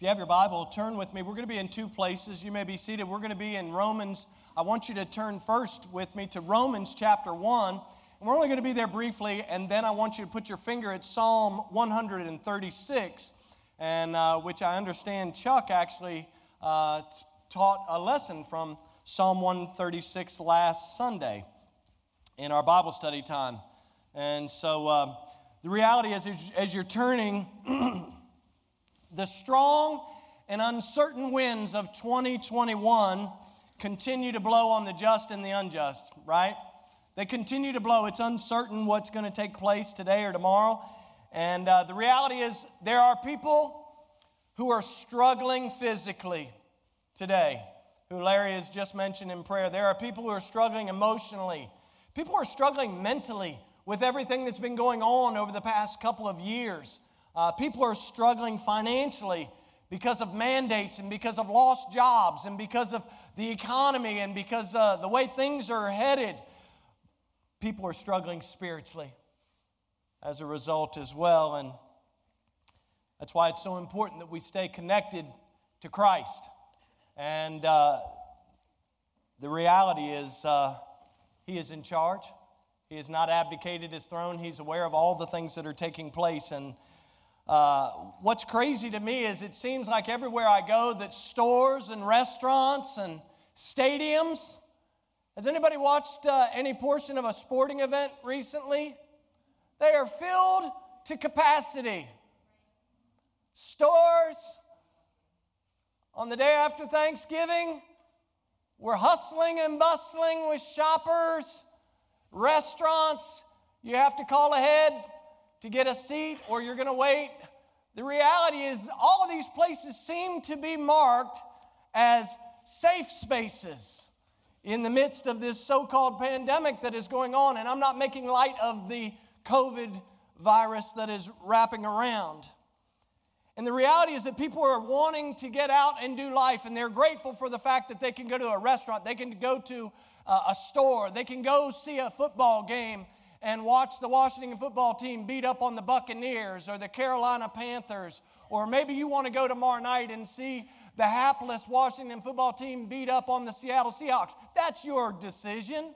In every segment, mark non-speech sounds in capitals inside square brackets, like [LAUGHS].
If you have your Bible, turn with me. We're going to be in two places. You may be seated. We're going to be in Romans. I want you to turn first with me to Romans chapter 1. And we're only going to be there briefly, and then I want you to put your finger at Psalm 136, and uh, which I understand Chuck actually uh, taught a lesson from Psalm 136 last Sunday in our Bible study time. And so uh, the reality is, as you're turning, [CLEARS THROAT] The strong and uncertain winds of 2021 continue to blow on the just and the unjust, right? They continue to blow. It's uncertain what's going to take place today or tomorrow. And uh, the reality is, there are people who are struggling physically today, who Larry has just mentioned in prayer. There are people who are struggling emotionally. People are struggling mentally with everything that's been going on over the past couple of years. Uh, people are struggling financially because of mandates and because of lost jobs and because of the economy and because uh, the way things are headed. People are struggling spiritually as a result as well. And that's why it's so important that we stay connected to Christ. And uh, the reality is, uh, He is in charge. He has not abdicated His throne. He's aware of all the things that are taking place. And uh, what's crazy to me is it seems like everywhere I go that stores and restaurants and stadiums. Has anybody watched uh, any portion of a sporting event recently? They are filled to capacity. Stores on the day after Thanksgiving, we're hustling and bustling with shoppers. Restaurants, you have to call ahead to get a seat or you're going to wait. The reality is, all of these places seem to be marked as safe spaces in the midst of this so called pandemic that is going on. And I'm not making light of the COVID virus that is wrapping around. And the reality is that people are wanting to get out and do life, and they're grateful for the fact that they can go to a restaurant, they can go to uh, a store, they can go see a football game and watch the Washington football team beat up on the Buccaneers or the Carolina Panthers. Or maybe you want to go tomorrow night and see the hapless Washington football team beat up on the Seattle Seahawks. That's your decision.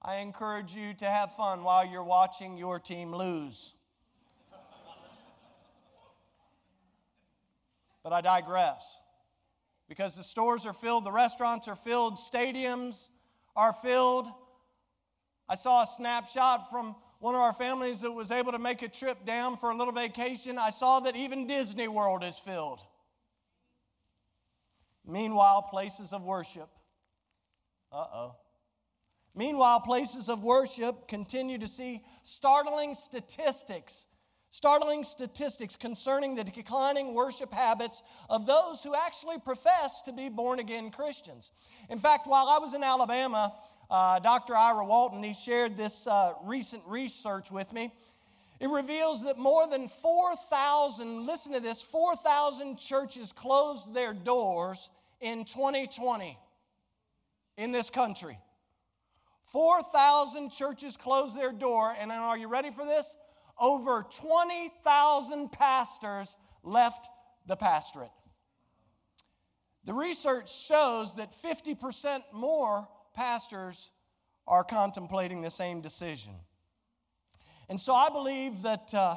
I encourage you to have fun while you're watching your team lose. but I digress. Because the stores are filled, the restaurants are filled, stadiums are filled. I saw a snapshot from one of our families that was able to make a trip down for a little vacation. I saw that even Disney World is filled. Meanwhile, places of worship. Uh oh. Meanwhile, places of worship continue to see startling statistics, startling statistics concerning the declining worship habits of those who actually profess to be born again Christians. In fact, while I was in Alabama, uh, Dr. Ira Walton, he shared this uh, recent research with me. It reveals that more than 4,000, listen to this, 4,000 churches closed their doors in 2020 in this country. 4,000 churches closed their door, and are you ready for this? Over 20,000 pastors left the pastorate. The research shows that 50% more pastors are contemplating the same decision. And so I believe that uh,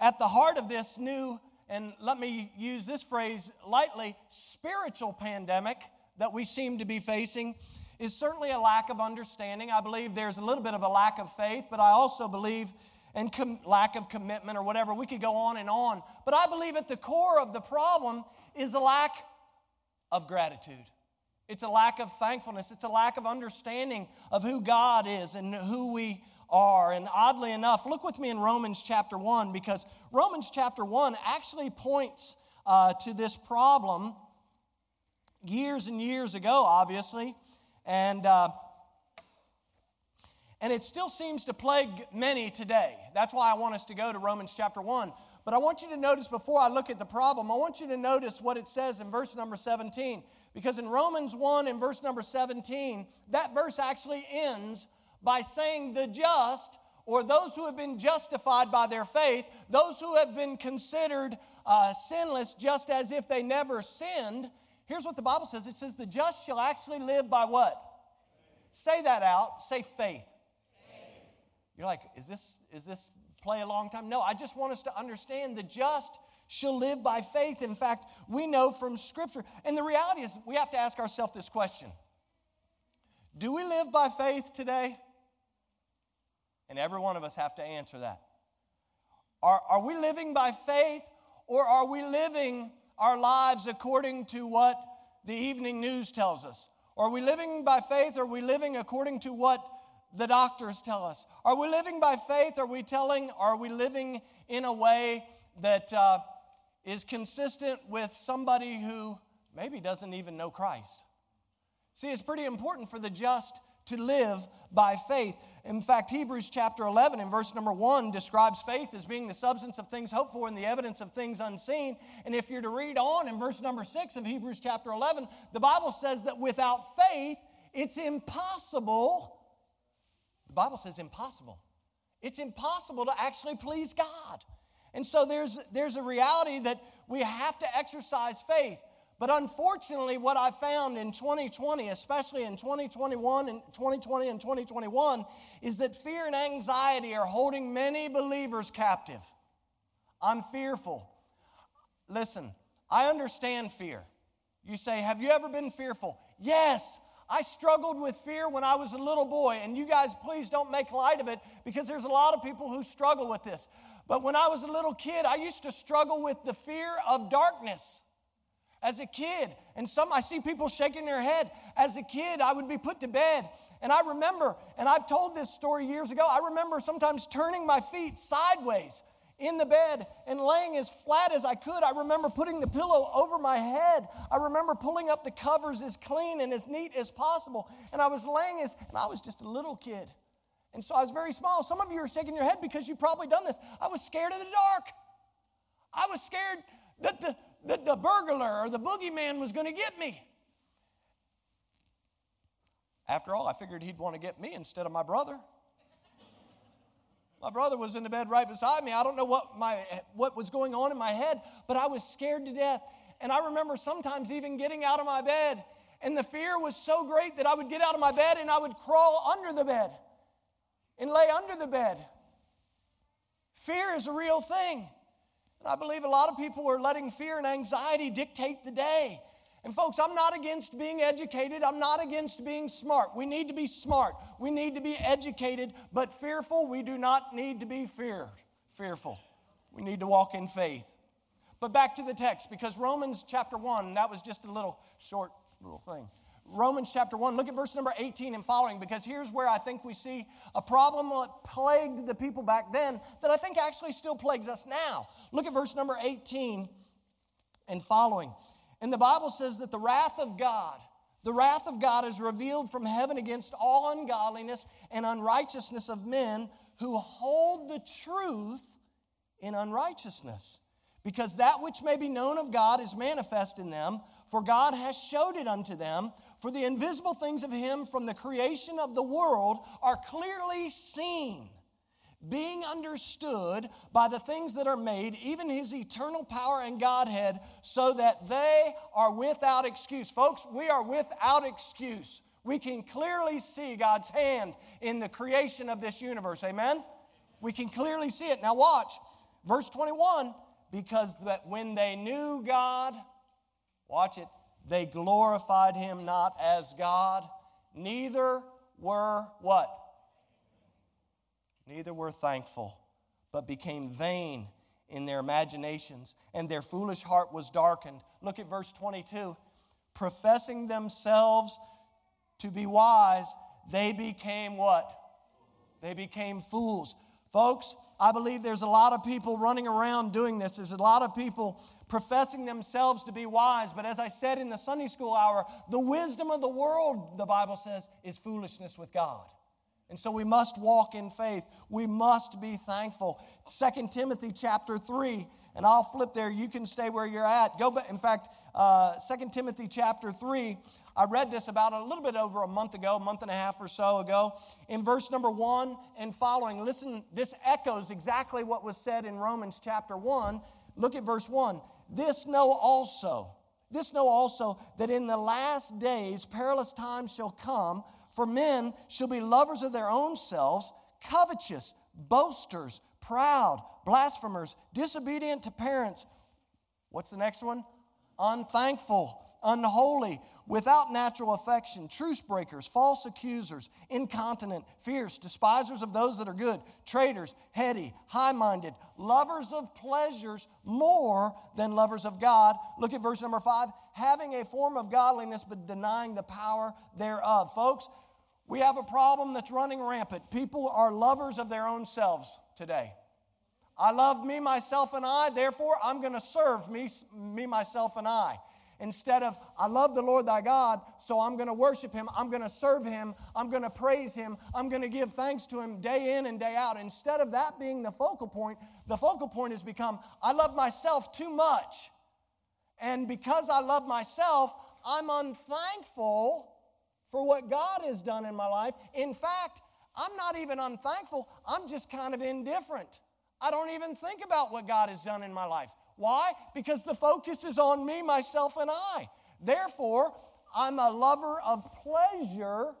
at the heart of this new, and let me use this phrase lightly, spiritual pandemic that we seem to be facing is certainly a lack of understanding. I believe there's a little bit of a lack of faith, but I also believe and com- lack of commitment or whatever. We could go on and on. But I believe at the core of the problem is a lack of gratitude. It's a lack of thankfulness. It's a lack of understanding of who God is and who we are. And oddly enough, look with me in Romans chapter 1 because Romans chapter 1 actually points uh, to this problem years and years ago, obviously. And, uh, and it still seems to plague many today. That's why I want us to go to Romans chapter 1. But I want you to notice before I look at the problem, I want you to notice what it says in verse number 17. Because in Romans 1 in verse number 17, that verse actually ends by saying the just, or those who have been justified by their faith, those who have been considered uh, sinless just as if they never sinned. Here's what the Bible says it says, The just shall actually live by what? Say that out. Say faith. faith. You're like, is this, is this play a long time? No, I just want us to understand the just shall live by faith. In fact, we know from Scripture. And the reality is, we have to ask ourselves this question Do we live by faith today? And every one of us have to answer that. Are, are we living by faith or are we living our lives according to what the evening news tells us? Are we living by faith or are we living according to what the doctors tell us? Are we living by faith? Are we telling, are we living in a way that uh, is consistent with somebody who maybe doesn't even know Christ? See, it's pretty important for the just to live by faith. In fact, Hebrews chapter 11 and verse number 1 describes faith as being the substance of things hoped for and the evidence of things unseen. And if you're to read on in verse number 6 of Hebrews chapter 11, the Bible says that without faith, it's impossible. The Bible says impossible. It's impossible to actually please God. And so there's, there's a reality that we have to exercise faith. But unfortunately, what I found in 2020, especially in 2021 and 2020 and 2021, is that fear and anxiety are holding many believers captive. I'm fearful. Listen, I understand fear. You say, Have you ever been fearful? Yes, I struggled with fear when I was a little boy. And you guys, please don't make light of it because there's a lot of people who struggle with this. But when I was a little kid, I used to struggle with the fear of darkness as a kid. And some, I see people shaking their head. As a kid, I would be put to bed. And I remember, and I've told this story years ago, I remember sometimes turning my feet sideways in the bed and laying as flat as I could. I remember putting the pillow over my head. I remember pulling up the covers as clean and as neat as possible. And I was laying as, and I was just a little kid. And so I was very small. Some of you are shaking your head because you've probably done this. I was scared of the dark. I was scared that the, that the burglar or the boogeyman was going to get me. After all, I figured he'd want to get me instead of my brother. My brother was in the bed right beside me. I don't know what, my, what was going on in my head, but I was scared to death. And I remember sometimes even getting out of my bed, and the fear was so great that I would get out of my bed and I would crawl under the bed and lay under the bed. Fear is a real thing. And I believe a lot of people are letting fear and anxiety dictate the day. And folks, I'm not against being educated. I'm not against being smart. We need to be smart. We need to be educated, but fearful, we do not need to be feared, fearful. We need to walk in faith. But back to the text, because Romans chapter 1, that was just a little short little thing. Romans chapter 1, look at verse number 18 and following, because here's where I think we see a problem that plagued the people back then that I think actually still plagues us now. Look at verse number 18 and following. And the Bible says that the wrath of God, the wrath of God is revealed from heaven against all ungodliness and unrighteousness of men who hold the truth in unrighteousness. Because that which may be known of God is manifest in them, for God has showed it unto them. For the invisible things of him from the creation of the world are clearly seen, being understood by the things that are made, even his eternal power and Godhead, so that they are without excuse. Folks, we are without excuse. We can clearly see God's hand in the creation of this universe. Amen? We can clearly see it. Now, watch verse 21 because that when they knew God, watch it, they glorified him not as God, neither were what? Neither were thankful, but became vain in their imaginations, and their foolish heart was darkened. Look at verse 22. Professing themselves to be wise, they became what? They became fools. Folks, I believe there's a lot of people running around doing this. There's a lot of people professing themselves to be wise. But as I said in the Sunday school hour, the wisdom of the world, the Bible says, is foolishness with God. And so we must walk in faith. We must be thankful. Second Timothy chapter 3, and I'll flip there. You can stay where you're at. Go back. In fact, uh, 2 Timothy chapter 3, I read this about a little bit over a month ago, a month and a half or so ago. In verse number one and following, listen, this echoes exactly what was said in Romans chapter 1. look at verse 1. This know also, this know also that in the last days perilous times shall come, for men shall be lovers of their own selves, covetous, boasters, proud, blasphemers, disobedient to parents. What's the next one? Unthankful, unholy, without natural affection, truce breakers, false accusers, incontinent, fierce, despisers of those that are good, traitors, heady, high minded, lovers of pleasures more than lovers of God. Look at verse number five having a form of godliness but denying the power thereof. Folks, we have a problem that's running rampant. People are lovers of their own selves today. I love me, myself, and I, therefore I'm going to serve me, me, myself, and I. Instead of, I love the Lord thy God, so I'm going to worship him, I'm going to serve him, I'm going to praise him, I'm going to give thanks to him day in and day out. Instead of that being the focal point, the focal point has become, I love myself too much. And because I love myself, I'm unthankful for what God has done in my life. In fact, I'm not even unthankful, I'm just kind of indifferent. I don't even think about what God has done in my life. Why? Because the focus is on me, myself, and I. Therefore, I'm a lover of pleasure,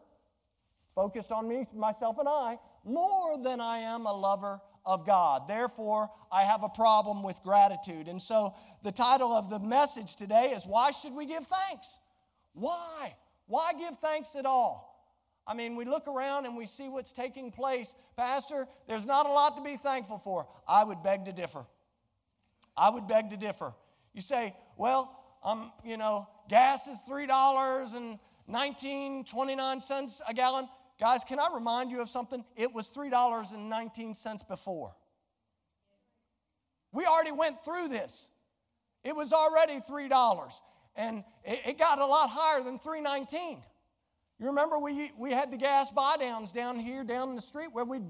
focused on me, myself, and I, more than I am a lover of God. Therefore, I have a problem with gratitude. And so, the title of the message today is Why Should We Give Thanks? Why? Why give thanks at all? I mean, we look around and we see what's taking place. Pastor, there's not a lot to be thankful for. I would beg to differ. I would beg to differ. You say, well, um, you know, gas is $3 and 19, 29 cents a gallon. Guys, can I remind you of something? It was $3.19 before. We already went through this. It was already $3 and it, it got a lot higher than 319. You remember we, we had the gas buy downs down here, down in the street, where we'd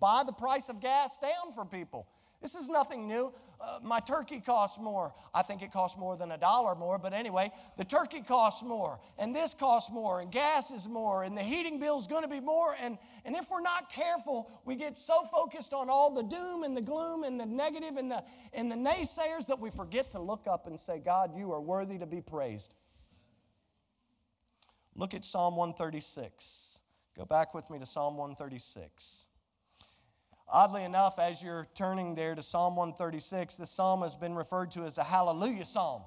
buy the price of gas down for people. This is nothing new. Uh, my turkey costs more. I think it costs more than a dollar more, but anyway, the turkey costs more, and this costs more, and gas is more, and the heating bill is going to be more. And, and if we're not careful, we get so focused on all the doom and the gloom and the negative and the, and the naysayers that we forget to look up and say, God, you are worthy to be praised. Look at Psalm 136. Go back with me to Psalm 136. Oddly enough, as you're turning there to Psalm 136, this psalm has been referred to as a hallelujah psalm.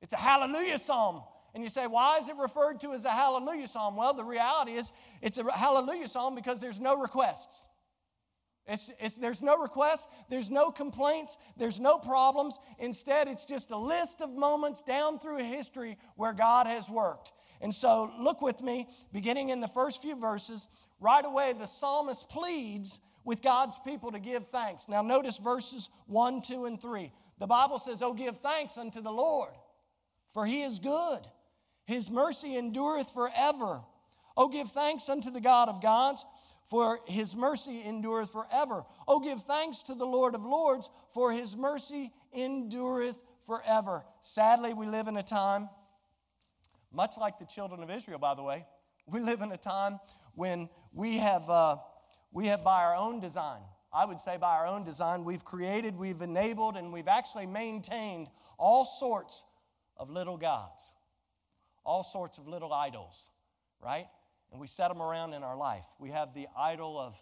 It's a hallelujah psalm. And you say, why is it referred to as a hallelujah psalm? Well, the reality is it's a hallelujah psalm because there's no requests. It's, it's, there's no requests, there's no complaints, there's no problems. Instead, it's just a list of moments down through history where God has worked. And so, look with me, beginning in the first few verses, right away, the psalmist pleads with God's people to give thanks. Now, notice verses 1, 2, and 3. The Bible says, Oh, give thanks unto the Lord, for he is good. His mercy endureth forever. Oh, give thanks unto the God of gods, for his mercy endureth forever. Oh, give thanks to the Lord of lords, for his mercy endureth forever. Sadly, we live in a time, much like the children of Israel, by the way, we live in a time when we have. Uh, we have, by our own design, I would say by our own design, we've created, we've enabled, and we've actually maintained all sorts of little gods, all sorts of little idols, right? And we set them around in our life. We have the idol of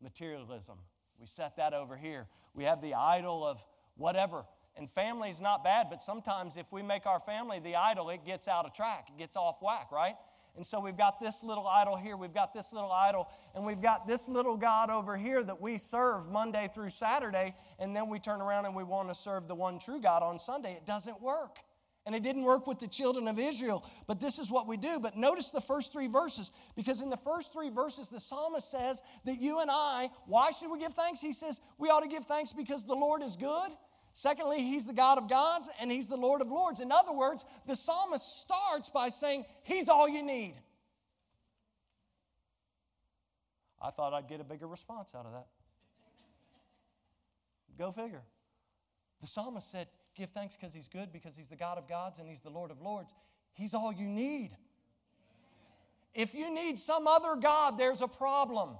materialism. We set that over here. We have the idol of whatever. And family is not bad, but sometimes if we make our family the idol, it gets out of track, it gets off whack, right? And so we've got this little idol here, we've got this little idol, and we've got this little God over here that we serve Monday through Saturday, and then we turn around and we want to serve the one true God on Sunday. It doesn't work. And it didn't work with the children of Israel, but this is what we do. But notice the first three verses, because in the first three verses, the psalmist says that you and I, why should we give thanks? He says we ought to give thanks because the Lord is good Secondly, he's the God of gods and he's the Lord of lords. In other words, the psalmist starts by saying, He's all you need. I thought I'd get a bigger response out of that. Go figure. The psalmist said, Give thanks because he's good, because he's the God of gods and he's the Lord of lords. He's all you need. If you need some other God, there's a problem.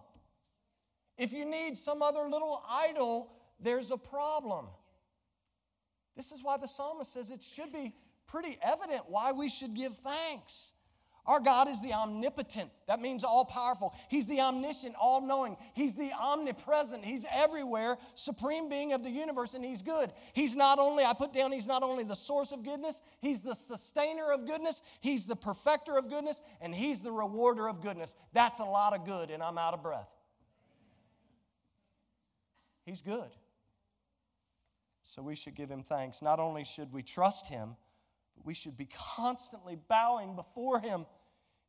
If you need some other little idol, there's a problem. This is why the psalmist says it should be pretty evident why we should give thanks. Our God is the omnipotent. That means all powerful. He's the omniscient, all knowing. He's the omnipresent. He's everywhere, supreme being of the universe, and He's good. He's not only, I put down, He's not only the source of goodness, He's the sustainer of goodness, He's the perfecter of goodness, and He's the rewarder of goodness. That's a lot of good, and I'm out of breath. He's good. So we should give Him thanks. Not only should we trust Him, but we should be constantly bowing before Him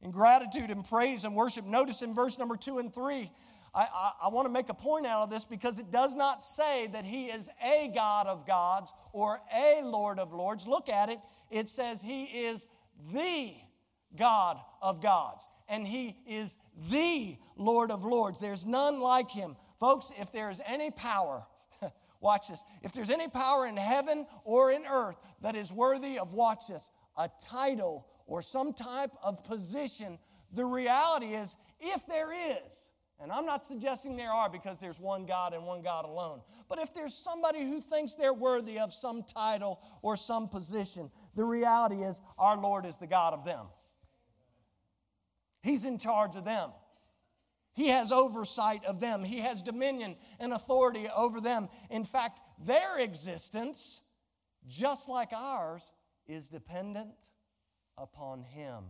in gratitude and praise and worship. Notice in verse number two and three, I, I, I want to make a point out of this because it does not say that He is a God of gods or a Lord of lords. Look at it. It says He is the God of gods and He is the Lord of lords. There's none like Him. Folks, if there is any power, Watch this. If there's any power in heaven or in earth that is worthy of, watch this, a title or some type of position, the reality is, if there is, and I'm not suggesting there are because there's one God and one God alone, but if there's somebody who thinks they're worthy of some title or some position, the reality is our Lord is the God of them. He's in charge of them. He has oversight of them, He has dominion and authority over them. In fact, their existence, just like ours, is dependent upon Him.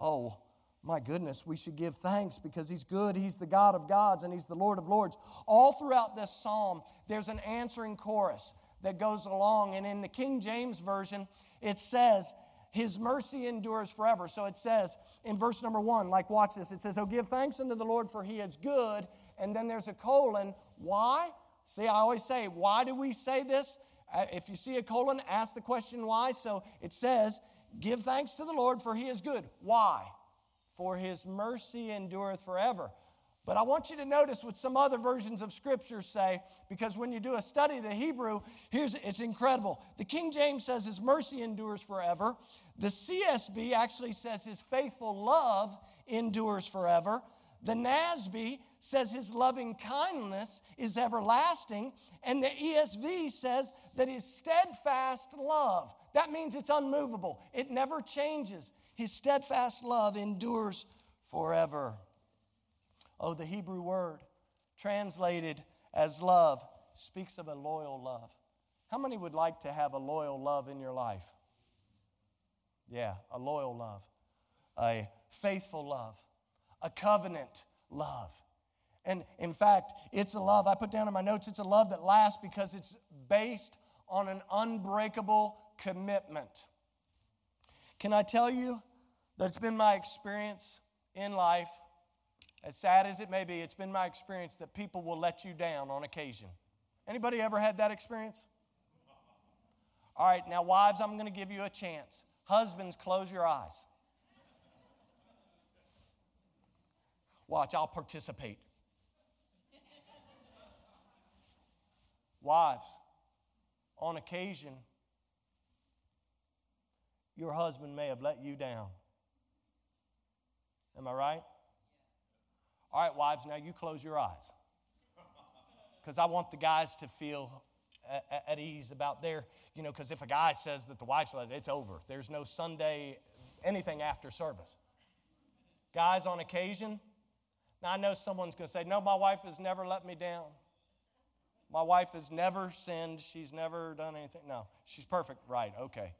Oh, my goodness, we should give thanks because He's good. He's the God of gods and He's the Lord of lords. All throughout this psalm, there's an answering chorus that goes along. And in the King James Version, it says, his mercy endures forever. So it says in verse number one, like watch this, it says, Oh, give thanks unto the Lord for he is good. And then there's a colon. Why? See, I always say, why do we say this? Uh, if you see a colon, ask the question why. So it says, Give thanks to the Lord for he is good. Why? For his mercy endureth forever. But I want you to notice what some other versions of Scripture say, because when you do a study of the Hebrew, here's it's incredible. The King James says his mercy endures forever. The CSB actually says his faithful love endures forever. The NASB says his loving kindness is everlasting. And the ESV says that his steadfast love, that means it's unmovable, it never changes. His steadfast love endures forever. Oh, the Hebrew word translated as love speaks of a loyal love. How many would like to have a loyal love in your life? Yeah, a loyal love, a faithful love, a covenant love. And in fact, it's a love, I put down in my notes, it's a love that lasts because it's based on an unbreakable commitment. Can I tell you that it's been my experience in life as sad as it may be, it's been my experience that people will let you down on occasion. Anybody ever had that experience? All right, now wives, I'm going to give you a chance. Husbands, close your eyes. Watch, I'll participate. Wives, on occasion, your husband may have let you down. Am I right? All right, wives, now you close your eyes. Because I want the guys to feel at, at ease about their, you know, because if a guy says that the wife's let it's over. There's no Sunday, anything after service. Guys, on occasion, now I know someone's going to say, no, my wife has never let me down. My wife has never sinned. She's never done anything. No, she's perfect. Right, okay.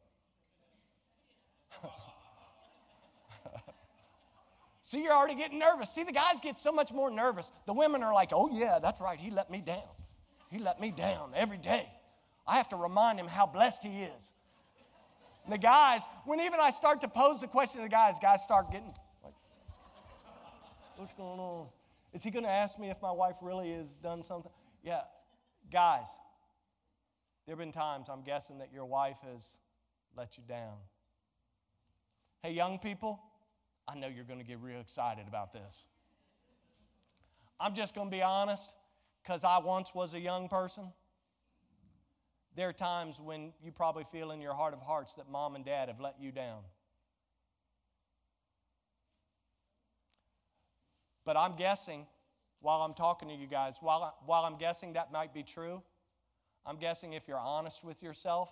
[LAUGHS] See, you're already getting nervous. See, the guys get so much more nervous. The women are like, oh, yeah, that's right. He let me down. He let me down every day. I have to remind him how blessed he is. And the guys, when even I start to pose the question to the guys, guys start getting like, what's going on? Is he going to ask me if my wife really has done something? Yeah, guys, there have been times I'm guessing that your wife has let you down. Hey, young people, I know you're going to get real excited about this. I'm just going to be honest because I once was a young person. There are times when you probably feel in your heart of hearts that mom and dad have let you down. But I'm guessing while I'm talking to you guys, while, I, while I'm guessing that might be true, I'm guessing if you're honest with yourself,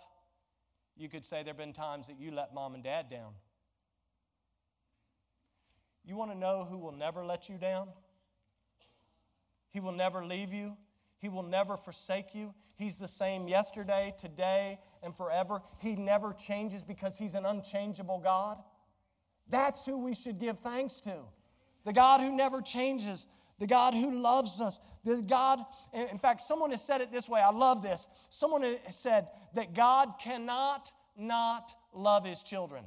you could say there have been times that you let mom and dad down. You want to know who will never let you down? He will never leave you. He will never forsake you. He's the same yesterday, today, and forever. He never changes because He's an unchangeable God. That's who we should give thanks to. The God who never changes, the God who loves us, the God, in fact, someone has said it this way. I love this. Someone has said that God cannot not love His children.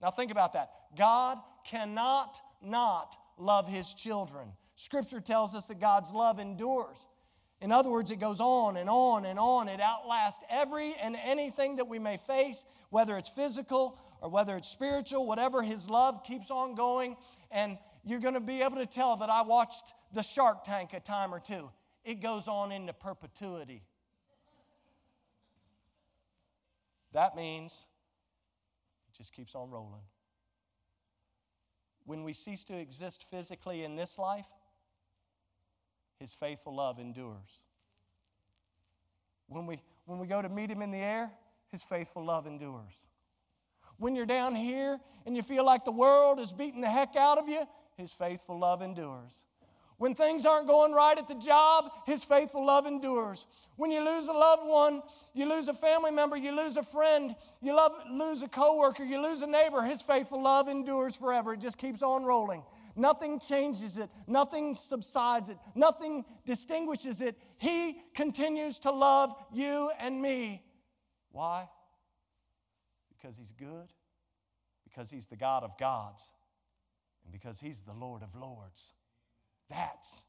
Now, think about that. God cannot not love His children. Scripture tells us that God's love endures. In other words, it goes on and on and on. It outlasts every and anything that we may face, whether it's physical or whether it's spiritual, whatever His love keeps on going. And you're going to be able to tell that I watched the Shark Tank a time or two. It goes on into perpetuity. That means it just keeps on rolling. When we cease to exist physically in this life, his faithful love endures. When we, when we go to meet him in the air, his faithful love endures. When you're down here and you feel like the world is beating the heck out of you, his faithful love endures. When things aren't going right at the job, his faithful love endures. When you lose a loved one, you lose a family member, you lose a friend, you love, lose a coworker, you lose a neighbor, his faithful love endures forever. It just keeps on rolling. Nothing changes it, nothing subsides it, nothing distinguishes it. He continues to love you and me. Why? Because He's good, because He's the God of gods, and because He's the Lord of lords. That's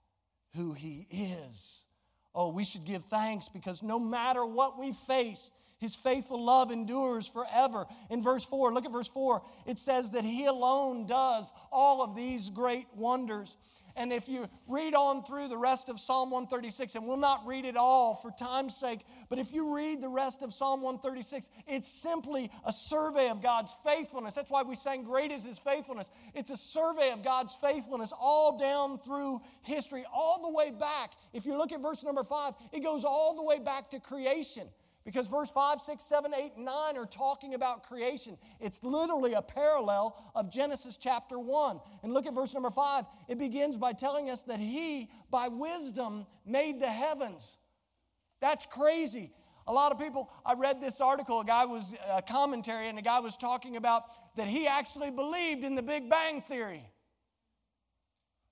who He is. Oh, we should give thanks because no matter what we face, his faithful love endures forever. In verse 4, look at verse 4. It says that He alone does all of these great wonders. And if you read on through the rest of Psalm 136, and we'll not read it all for time's sake, but if you read the rest of Psalm 136, it's simply a survey of God's faithfulness. That's why we sang, Great is His faithfulness. It's a survey of God's faithfulness all down through history, all the way back. If you look at verse number five, it goes all the way back to creation. Because verse 5, 6, 7, 8, 9 are talking about creation. It's literally a parallel of Genesis chapter 1. And look at verse number 5. It begins by telling us that He, by wisdom, made the heavens. That's crazy. A lot of people, I read this article, a guy was, a commentary, and a guy was talking about that he actually believed in the Big Bang Theory.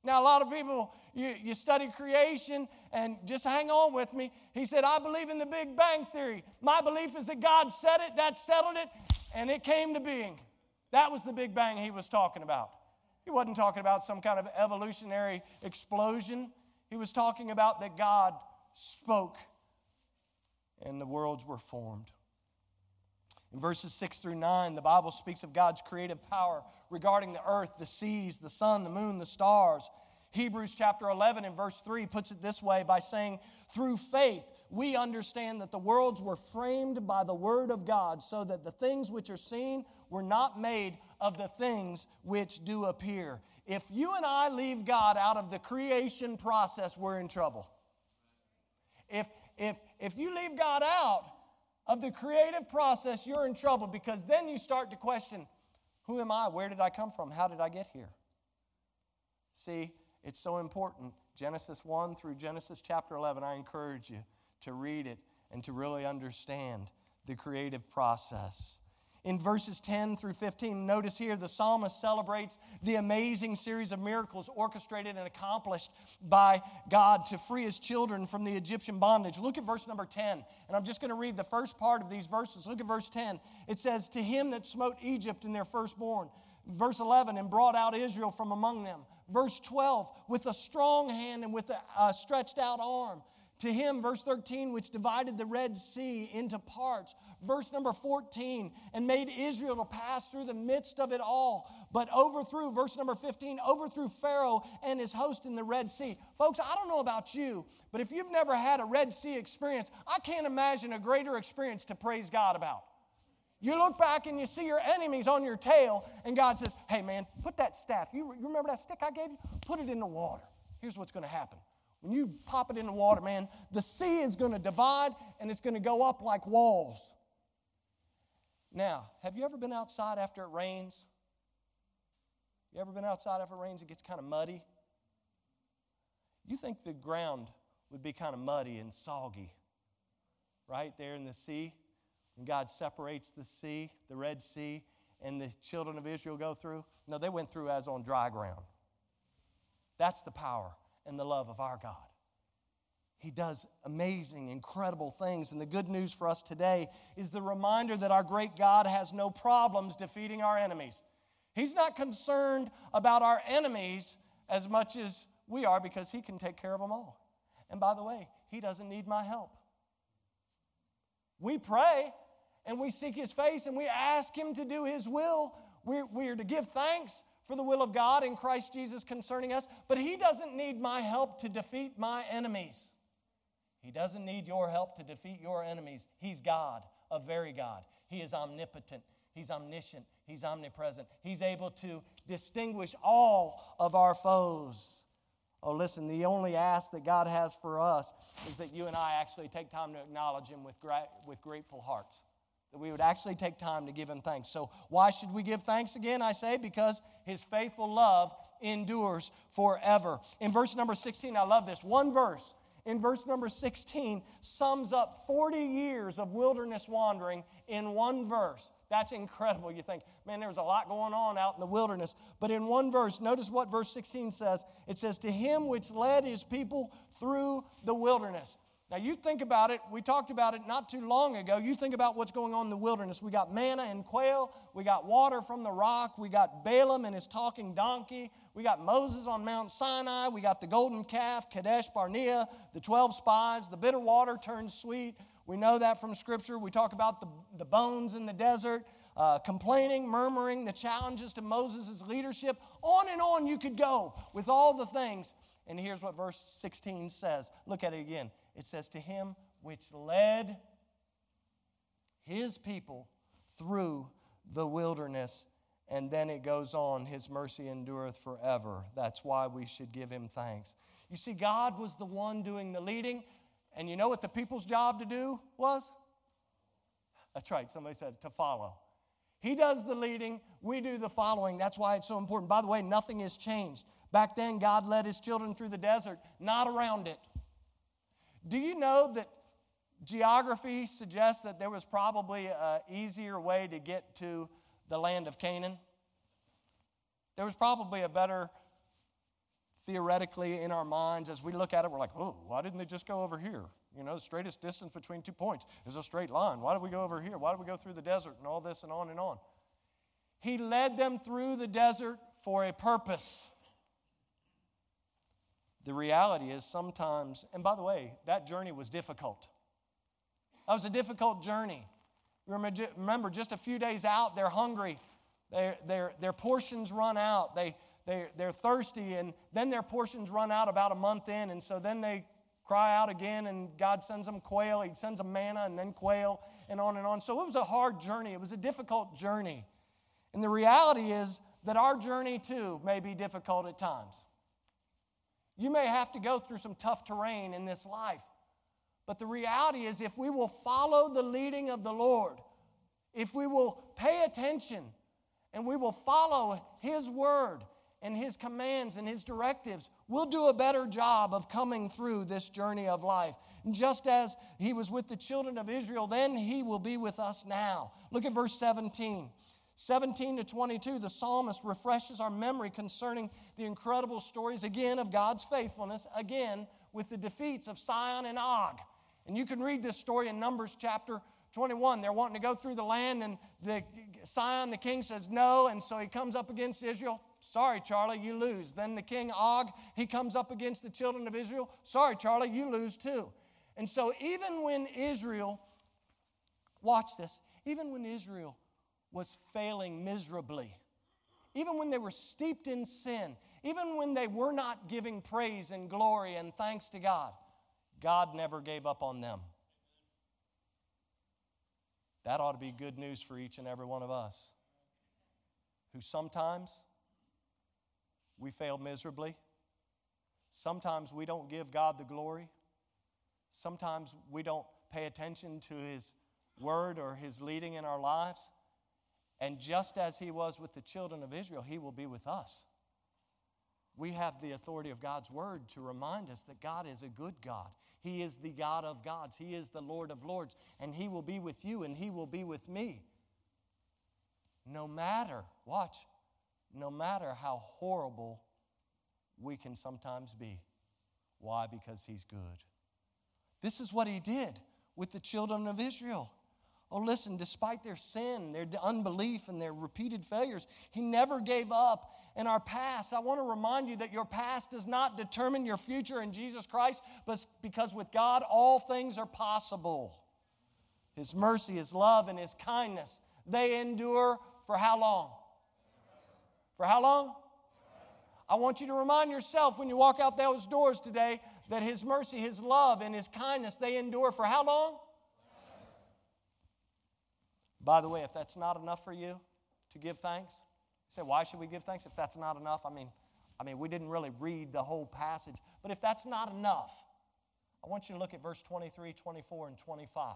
Now, a lot of people, you, you study creation and just hang on with me. He said, I believe in the Big Bang Theory. My belief is that God said it, that settled it, and it came to being. That was the Big Bang he was talking about. He wasn't talking about some kind of evolutionary explosion. He was talking about that God spoke and the worlds were formed. In verses 6 through 9, the Bible speaks of God's creative power regarding the earth, the seas, the sun, the moon, the stars. Hebrews chapter 11 and verse 3 puts it this way by saying, Through faith, we understand that the worlds were framed by the word of God, so that the things which are seen were not made of the things which do appear. If you and I leave God out of the creation process, we're in trouble. If, if, if you leave God out, of the creative process, you're in trouble because then you start to question who am I? Where did I come from? How did I get here? See, it's so important. Genesis 1 through Genesis chapter 11, I encourage you to read it and to really understand the creative process. In verses 10 through 15, notice here the psalmist celebrates the amazing series of miracles orchestrated and accomplished by God to free his children from the Egyptian bondage. Look at verse number 10, and I'm just going to read the first part of these verses. Look at verse 10. It says, To him that smote Egypt in their firstborn. Verse 11, and brought out Israel from among them. Verse 12, with a strong hand and with a stretched out arm. To him, verse 13, which divided the Red Sea into parts verse number 14, and made Israel to pass through the midst of it all, but overthrew, verse number 15, overthrew Pharaoh and his host in the Red Sea. Folks, I don't know about you, but if you've never had a Red Sea experience, I can't imagine a greater experience to praise God about. You look back and you see your enemies on your tail, and God says, Hey man, put that staff, you, you remember that stick I gave you? Put it in the water. here's what's going to happen. When you pop it in the water, man, the sea is going to divide and it's going to go up like walls. Now, have you ever been outside after it rains? You ever been outside after it rains? It gets kind of muddy. You think the ground would be kind of muddy and soggy right there in the sea? When God separates the sea, the Red Sea, and the children of Israel go through? No, they went through as on dry ground. That's the power and the love of our God. He does amazing, incredible things. And the good news for us today is the reminder that our great God has no problems defeating our enemies. He's not concerned about our enemies as much as we are because He can take care of them all. And by the way, He doesn't need my help. We pray and we seek His face and we ask Him to do His will. We're, we're to give thanks for the will of God in Christ Jesus concerning us, but He doesn't need my help to defeat my enemies. He doesn't need your help to defeat your enemies. He's God, a very God. He is omnipotent, He's omniscient, He's omnipresent. He's able to distinguish all of our foes. Oh, listen, the only ask that God has for us is that you and I actually take time to acknowledge Him with, gra- with grateful hearts. That we would actually take time to give Him thanks. So, why should we give thanks again? I say, because His faithful love endures forever. In verse number 16, I love this. One verse in verse number 16 sums up 40 years of wilderness wandering in one verse. That's incredible. You think, man, there's a lot going on out in the wilderness. But in one verse, notice what verse 16 says. It says, To him which led his people through the wilderness. Now, you think about it, we talked about it not too long ago. You think about what's going on in the wilderness. We got manna and quail, we got water from the rock, we got Balaam and his talking donkey, we got Moses on Mount Sinai, we got the golden calf, Kadesh Barnea, the 12 spies, the bitter water turned sweet. We know that from Scripture. We talk about the, the bones in the desert, uh, complaining, murmuring, the challenges to Moses' leadership. On and on you could go with all the things. And here's what verse 16 says. Look at it again. It says, To him which led his people through the wilderness. And then it goes on, His mercy endureth forever. That's why we should give Him thanks. You see, God was the one doing the leading. And you know what the people's job to do was? That's right, somebody said to follow. He does the leading, we do the following. That's why it's so important. By the way, nothing has changed. Back then, God led His children through the desert, not around it. Do you know that geography suggests that there was probably an easier way to get to the land of Canaan? There was probably a better, theoretically, in our minds, as we look at it, we're like, oh, why didn't they just go over here? You know, the straightest distance between two points is a straight line. Why did we go over here? Why did we go through the desert and all this and on and on? He led them through the desert for a purpose. The reality is sometimes, and by the way, that journey was difficult. That was a difficult journey. Remember, just a few days out, they're hungry. Their, their, their portions run out. They, they, they're thirsty, and then their portions run out about a month in, and so then they cry out again, and God sends them quail. He sends them manna and then quail, and on and on. So it was a hard journey. It was a difficult journey. And the reality is that our journey, too, may be difficult at times. You may have to go through some tough terrain in this life. But the reality is, if we will follow the leading of the Lord, if we will pay attention and we will follow His word and His commands and His directives, we'll do a better job of coming through this journey of life. And just as He was with the children of Israel, then He will be with us now. Look at verse 17. 17 to 22, the psalmist refreshes our memory concerning the incredible stories again of God's faithfulness, again with the defeats of Sihon and Og. And you can read this story in Numbers chapter 21. They're wanting to go through the land, and the Sihon, the king, says no, and so he comes up against Israel. Sorry, Charlie, you lose. Then the king Og, he comes up against the children of Israel. Sorry, Charlie, you lose too. And so even when Israel, watch this, even when Israel was failing miserably. Even when they were steeped in sin, even when they were not giving praise and glory and thanks to God, God never gave up on them. That ought to be good news for each and every one of us who sometimes we fail miserably, Sometimes we don't give God the glory. Sometimes we don't pay attention to His word or His leading in our lives. And just as He was with the children of Israel, He will be with us. We have the authority of God's word to remind us that God is a good God. He is the God of gods. He is the Lord of lords. And He will be with you and He will be with me. No matter, watch, no matter how horrible we can sometimes be. Why? Because He's good. This is what He did with the children of Israel. Oh, listen, despite their sin, their unbelief, and their repeated failures, He never gave up. In our past, I want to remind you that your past does not determine your future in Jesus Christ, but because with God, all things are possible. His mercy, His love, and His kindness, they endure for how long? For how long? I want you to remind yourself when you walk out those doors today that His mercy, His love, and His kindness, they endure for how long? By the way, if that's not enough for you to give thanks, you say, why should we give thanks if that's not enough? I mean, I mean, we didn't really read the whole passage, but if that's not enough, I want you to look at verse 23, 24, and 25.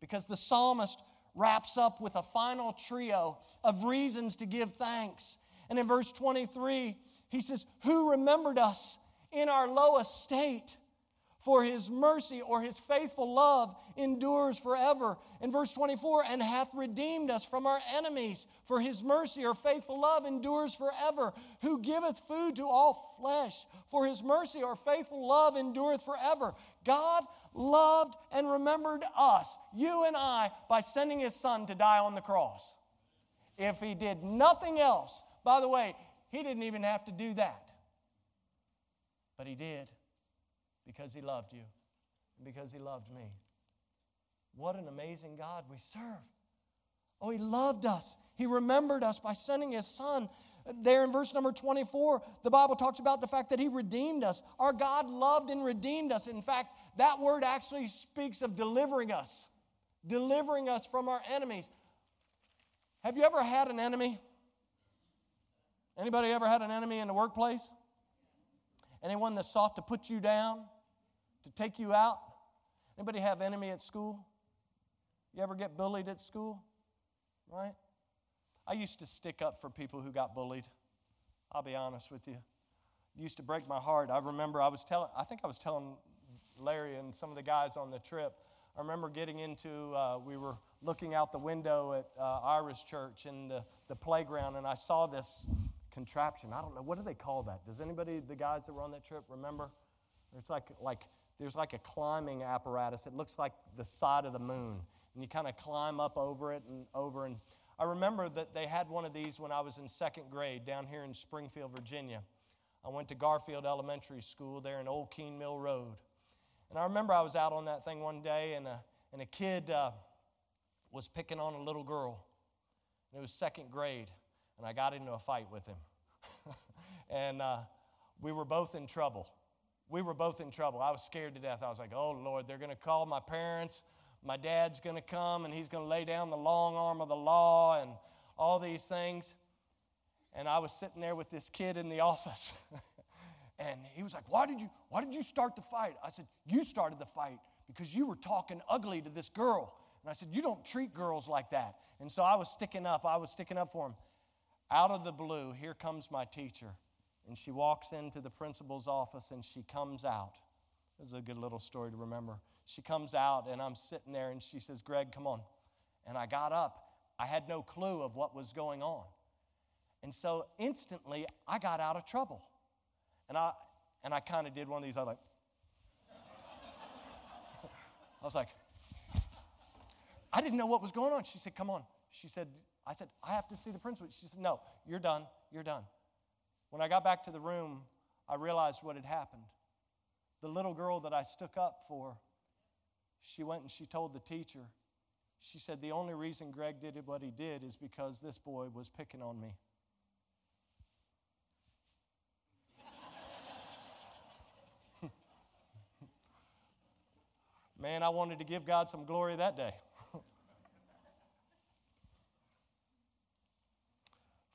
Because the psalmist wraps up with a final trio of reasons to give thanks. And in verse 23, he says, Who remembered us in our low estate? For his mercy or his faithful love endures forever. In verse 24, and hath redeemed us from our enemies. For his mercy or faithful love endures forever. Who giveth food to all flesh. For his mercy or faithful love endureth forever. God loved and remembered us, you and I, by sending his son to die on the cross. If he did nothing else, by the way, he didn't even have to do that. But he did because he loved you because he loved me. What an amazing God we serve. Oh, he loved us. He remembered us by sending his son. There in verse number 24, the Bible talks about the fact that he redeemed us. Our God loved and redeemed us. In fact, that word actually speaks of delivering us, delivering us from our enemies. Have you ever had an enemy? Anybody ever had an enemy in the workplace? Anyone that sought to put you down? To take you out? Anybody have enemy at school? You ever get bullied at school? Right? I used to stick up for people who got bullied. I'll be honest with you. It used to break my heart. I remember I was telling, I think I was telling Larry and some of the guys on the trip. I remember getting into, uh, we were looking out the window at uh, Iris Church in the, the playground, and I saw this contraption. I don't know, what do they call that? Does anybody, the guys that were on that trip, remember? It's like, like there's like a climbing apparatus. It looks like the side of the moon. And you kind of climb up over it and over. And I remember that they had one of these when I was in second grade down here in Springfield, Virginia. I went to Garfield Elementary School there in Old Keene Mill Road. And I remember I was out on that thing one day, and a, and a kid uh, was picking on a little girl. And it was second grade, and I got into a fight with him. [LAUGHS] and uh, we were both in trouble we were both in trouble. I was scared to death. I was like, oh, Lord, they're going to call my parents. My dad's going to come and he's going to lay down the long arm of the law and all these things. And I was sitting there with this kid in the [LAUGHS] office. and he was like, why did, you, why did you start the fight? I said, You started the fight because you were talking ugly to this girl. And I said, You don't treat girls like that. And so I was sticking up. I was sticking up for him. Out of the blue, here comes my teacher and she walks into the principal's office and she comes out. This is a good little story to remember. She comes out and I'm sitting there and she says, Greg, come on. And I got up. I had no clue of what was going on. And so instantly I got out of trouble. And I and I kind of did one of these, I like, [LAUGHS] I was like, I didn't know what was going on. She said, Come on. She said, I said, I have to see the principal. She said, No, you're done. You're done. When I got back to the room, I realized what had happened. The little girl that I stuck up for, she went and she told the teacher, she said, The only reason Greg did what he did is because this boy was picking on me. [LAUGHS] Man, I wanted to give God some glory that day.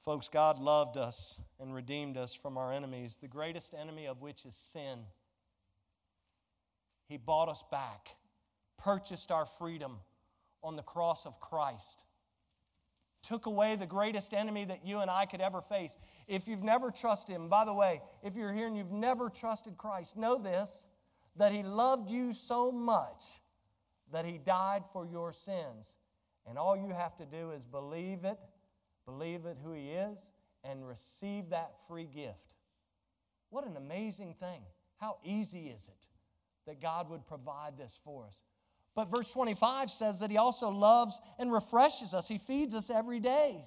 Folks, God loved us and redeemed us from our enemies, the greatest enemy of which is sin. He bought us back, purchased our freedom on the cross of Christ, took away the greatest enemy that you and I could ever face. If you've never trusted Him, by the way, if you're here and you've never trusted Christ, know this that He loved you so much that He died for your sins. And all you have to do is believe it, believe it who He is, and receive that free gift. What an amazing thing. How easy is it that God would provide this for us? But verse 25 says that He also loves and refreshes us, He feeds us every day.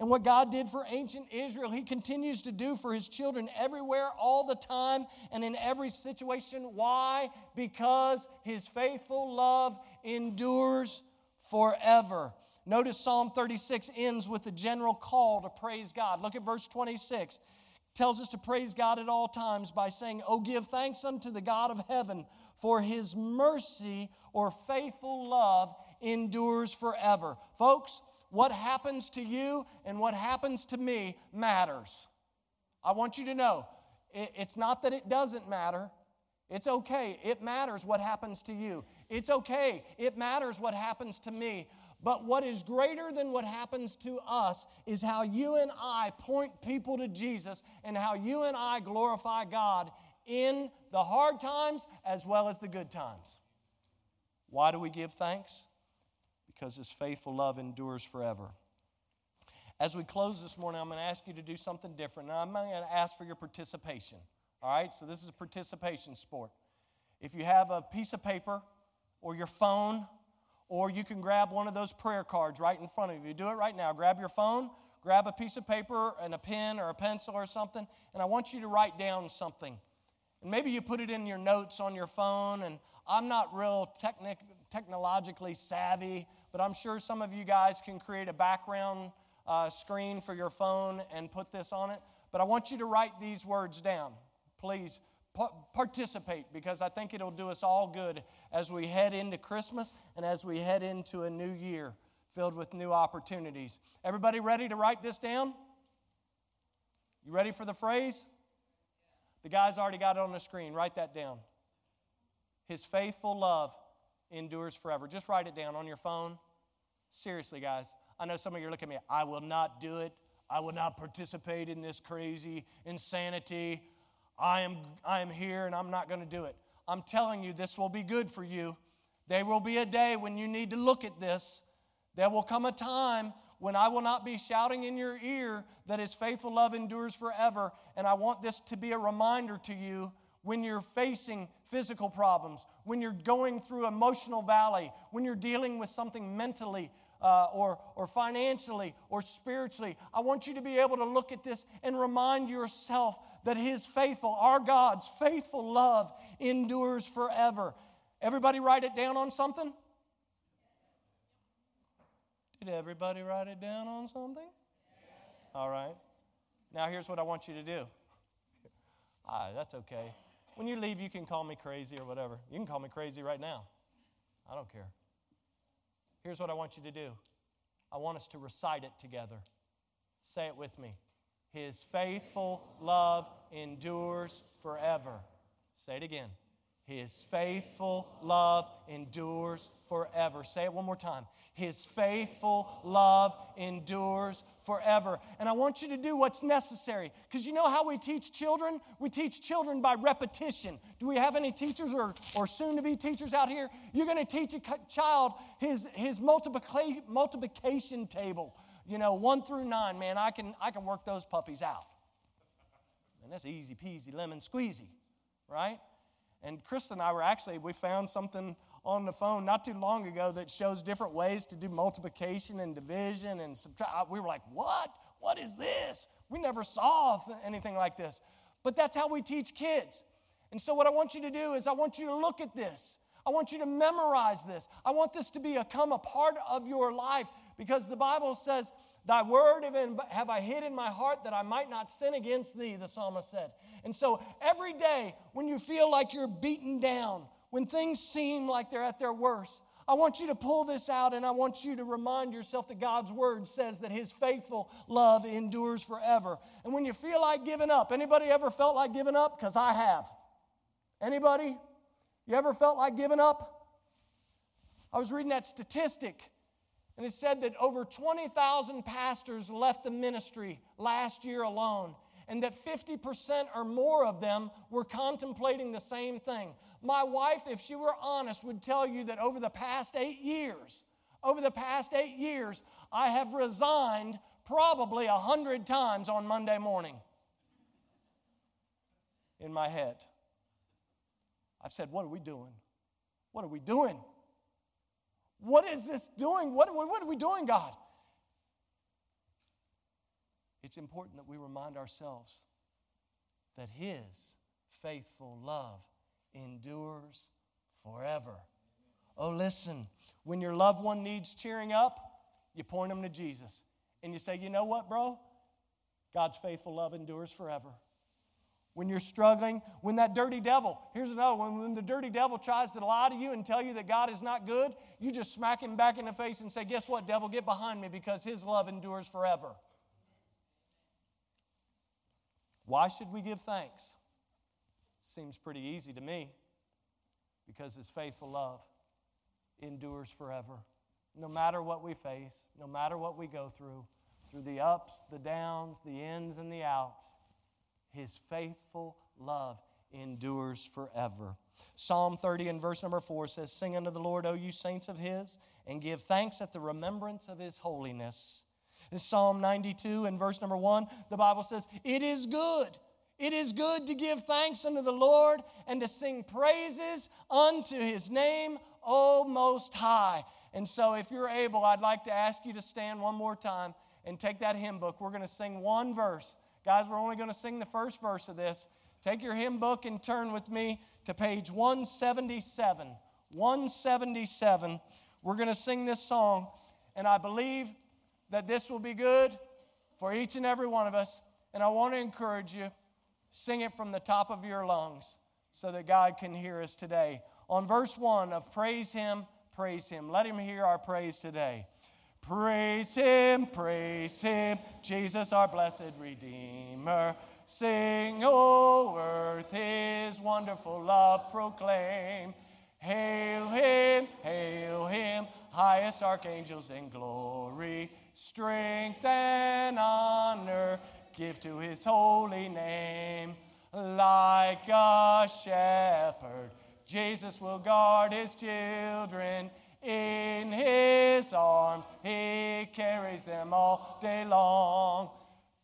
And what God did for ancient Israel, He continues to do for His children everywhere, all the time, and in every situation. Why? Because His faithful love endures forever. Notice Psalm 36 ends with a general call to praise God. Look at verse 26. It tells us to praise God at all times by saying, Oh, give thanks unto the God of heaven, for his mercy or faithful love endures forever. Folks, what happens to you and what happens to me matters. I want you to know it's not that it doesn't matter. It's okay. It matters what happens to you. It's okay. It matters what happens to me. But what is greater than what happens to us is how you and I point people to Jesus and how you and I glorify God in the hard times as well as the good times. Why do we give thanks? Because His faithful love endures forever. As we close this morning, I'm going to ask you to do something different, and I'm going to ask for your participation. All right, so this is a participation sport. If you have a piece of paper or your phone, or you can grab one of those prayer cards right in front of you. Do it right now. Grab your phone, grab a piece of paper and a pen or a pencil or something, and I want you to write down something. And maybe you put it in your notes on your phone, and I'm not real technic- technologically savvy, but I'm sure some of you guys can create a background uh, screen for your phone and put this on it. But I want you to write these words down. Please participate because I think it'll do us all good as we head into Christmas and as we head into a new year filled with new opportunities. Everybody ready to write this down? You ready for the phrase? The guy's already got it on the screen. Write that down. His faithful love endures forever. Just write it down on your phone. Seriously, guys. I know some of you are looking at me. I will not do it. I will not participate in this crazy insanity. I am, I am here and I'm not going to do it. I'm telling you, this will be good for you. There will be a day when you need to look at this. There will come a time when I will not be shouting in your ear that His faithful love endures forever. And I want this to be a reminder to you when you're facing physical problems, when you're going through emotional valley, when you're dealing with something mentally uh, or, or financially or spiritually. I want you to be able to look at this and remind yourself that His faithful, our God's faithful love endures forever. Everybody write it down on something? Did everybody write it down on something? All right. Now, here's what I want you to do. [LAUGHS] Ah, that's okay. When you leave, you can call me crazy or whatever. You can call me crazy right now. I don't care. Here's what I want you to do I want us to recite it together. Say it with me. His faithful love endures forever. Say it again. His faithful love endures forever. Say it one more time. His faithful love endures forever. And I want you to do what's necessary. Because you know how we teach children? We teach children by repetition. Do we have any teachers or, or soon to be teachers out here? You're going to teach a child his, his multiplication, multiplication table. You know, one through nine, man, I can, I can work those puppies out. And that's easy peasy, lemon squeezy, right? And Krista and I were actually, we found something on the phone not too long ago that shows different ways to do multiplication and division and subtract. We were like, what? What is this? We never saw anything like this. But that's how we teach kids. And so, what I want you to do is, I want you to look at this. I want you to memorize this. I want this to become a part of your life because the Bible says Thy word have I hid in my heart that I might not sin against thee, the psalmist said. And so every day when you feel like you're beaten down, when things seem like they're at their worst, I want you to pull this out and I want you to remind yourself that God's word says that his faithful love endures forever. And when you feel like giving up, anybody ever felt like giving up? Because I have. Anybody? You ever felt like giving up? I was reading that statistic and it said that over 20,000 pastors left the ministry last year alone and that 50% or more of them were contemplating the same thing. My wife, if she were honest, would tell you that over the past eight years, over the past eight years, I have resigned probably a hundred times on Monday morning in my head. I've said, What are we doing? What are we doing? What is this doing? What, what, what are we doing, God? it's important that we remind ourselves that His faithful love endures forever. Oh, listen, when your loved one needs cheering up, you point them to Jesus. And you say, you know what, bro? God's faithful love endures forever. When you're struggling, when that dirty devil, here's another one, when the dirty devil tries to lie to you and tell you that God is not good, you just smack him back in the face and say, Guess what, devil? Get behind me because his love endures forever. Why should we give thanks? Seems pretty easy to me because His faithful love endures forever. No matter what we face, no matter what we go through, through the ups, the downs, the ins, and the outs, His faithful love endures forever. Psalm 30 and verse number 4 says, Sing unto the Lord, O you saints of His, and give thanks at the remembrance of His holiness. In Psalm 92 and verse number 1, the Bible says, It is good. It is good to give thanks unto the Lord and to sing praises unto his name, O Most High. And so, if you're able, I'd like to ask you to stand one more time and take that hymn book. We're going to sing one verse. Guys, we're only going to sing the first verse of this. Take your hymn book and turn with me to page 177. 177. We're going to sing this song, and I believe that this will be good for each and every one of us. And I want to encourage you sing it from the top of your lungs so that God can hear us today. On verse 1 of Praise Him, praise Him. Let Him hear our praise today. Praise Him, praise Him, Jesus our blessed Redeemer. Sing, O earth, His wonderful love proclaim. Hail Him, hail Him, highest archangels in glory strength and honor give to his holy name. Like a shepherd, Jesus will guard his children. In his arms, he carries them all day long.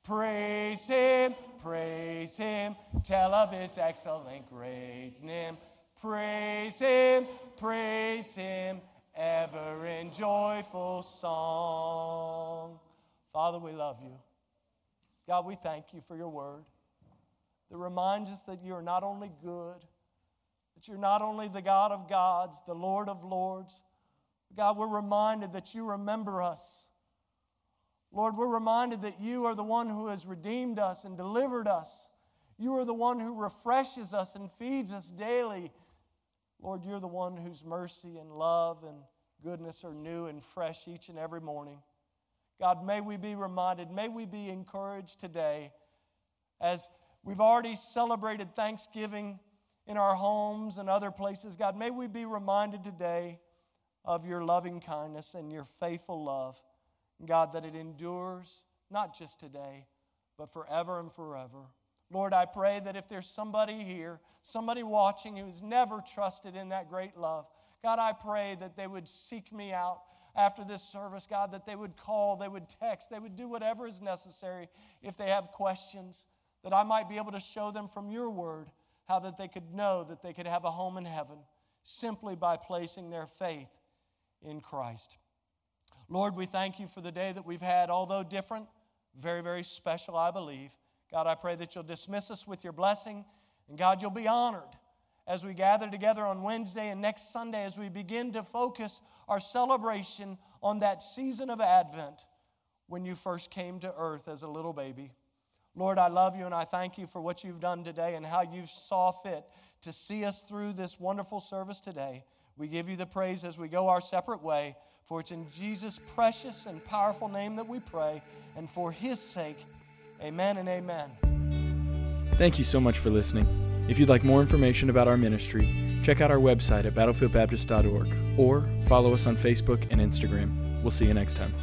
Praise him, praise him, tell of his excellent great name. Praise him, praise him, ever in joyful song. Father, we love you. God, we thank you for your word that reminds us that you are not only good, that you're not only the God of gods, the Lord of lords. God, we're reminded that you remember us. Lord, we're reminded that you are the one who has redeemed us and delivered us. You are the one who refreshes us and feeds us daily Lord, you're the one whose mercy and love and goodness are new and fresh each and every morning. God, may we be reminded, may we be encouraged today as we've already celebrated Thanksgiving in our homes and other places. God, may we be reminded today of your loving kindness and your faithful love. God, that it endures not just today, but forever and forever. Lord, I pray that if there's somebody here, somebody watching who's never trusted in that great love, God, I pray that they would seek me out after this service, God, that they would call, they would text, they would do whatever is necessary if they have questions, that I might be able to show them from your word how that they could know that they could have a home in heaven simply by placing their faith in Christ. Lord, we thank you for the day that we've had, although different, very, very special, I believe. God, I pray that you'll dismiss us with your blessing. And God, you'll be honored as we gather together on Wednesday and next Sunday as we begin to focus our celebration on that season of Advent when you first came to earth as a little baby. Lord, I love you and I thank you for what you've done today and how you saw fit to see us through this wonderful service today. We give you the praise as we go our separate way. For it's in Jesus' precious and powerful name that we pray, and for his sake, amen and amen. Thank you so much for listening. If you'd like more information about our ministry, check out our website at battlefieldbaptist.org or follow us on Facebook and Instagram. We'll see you next time.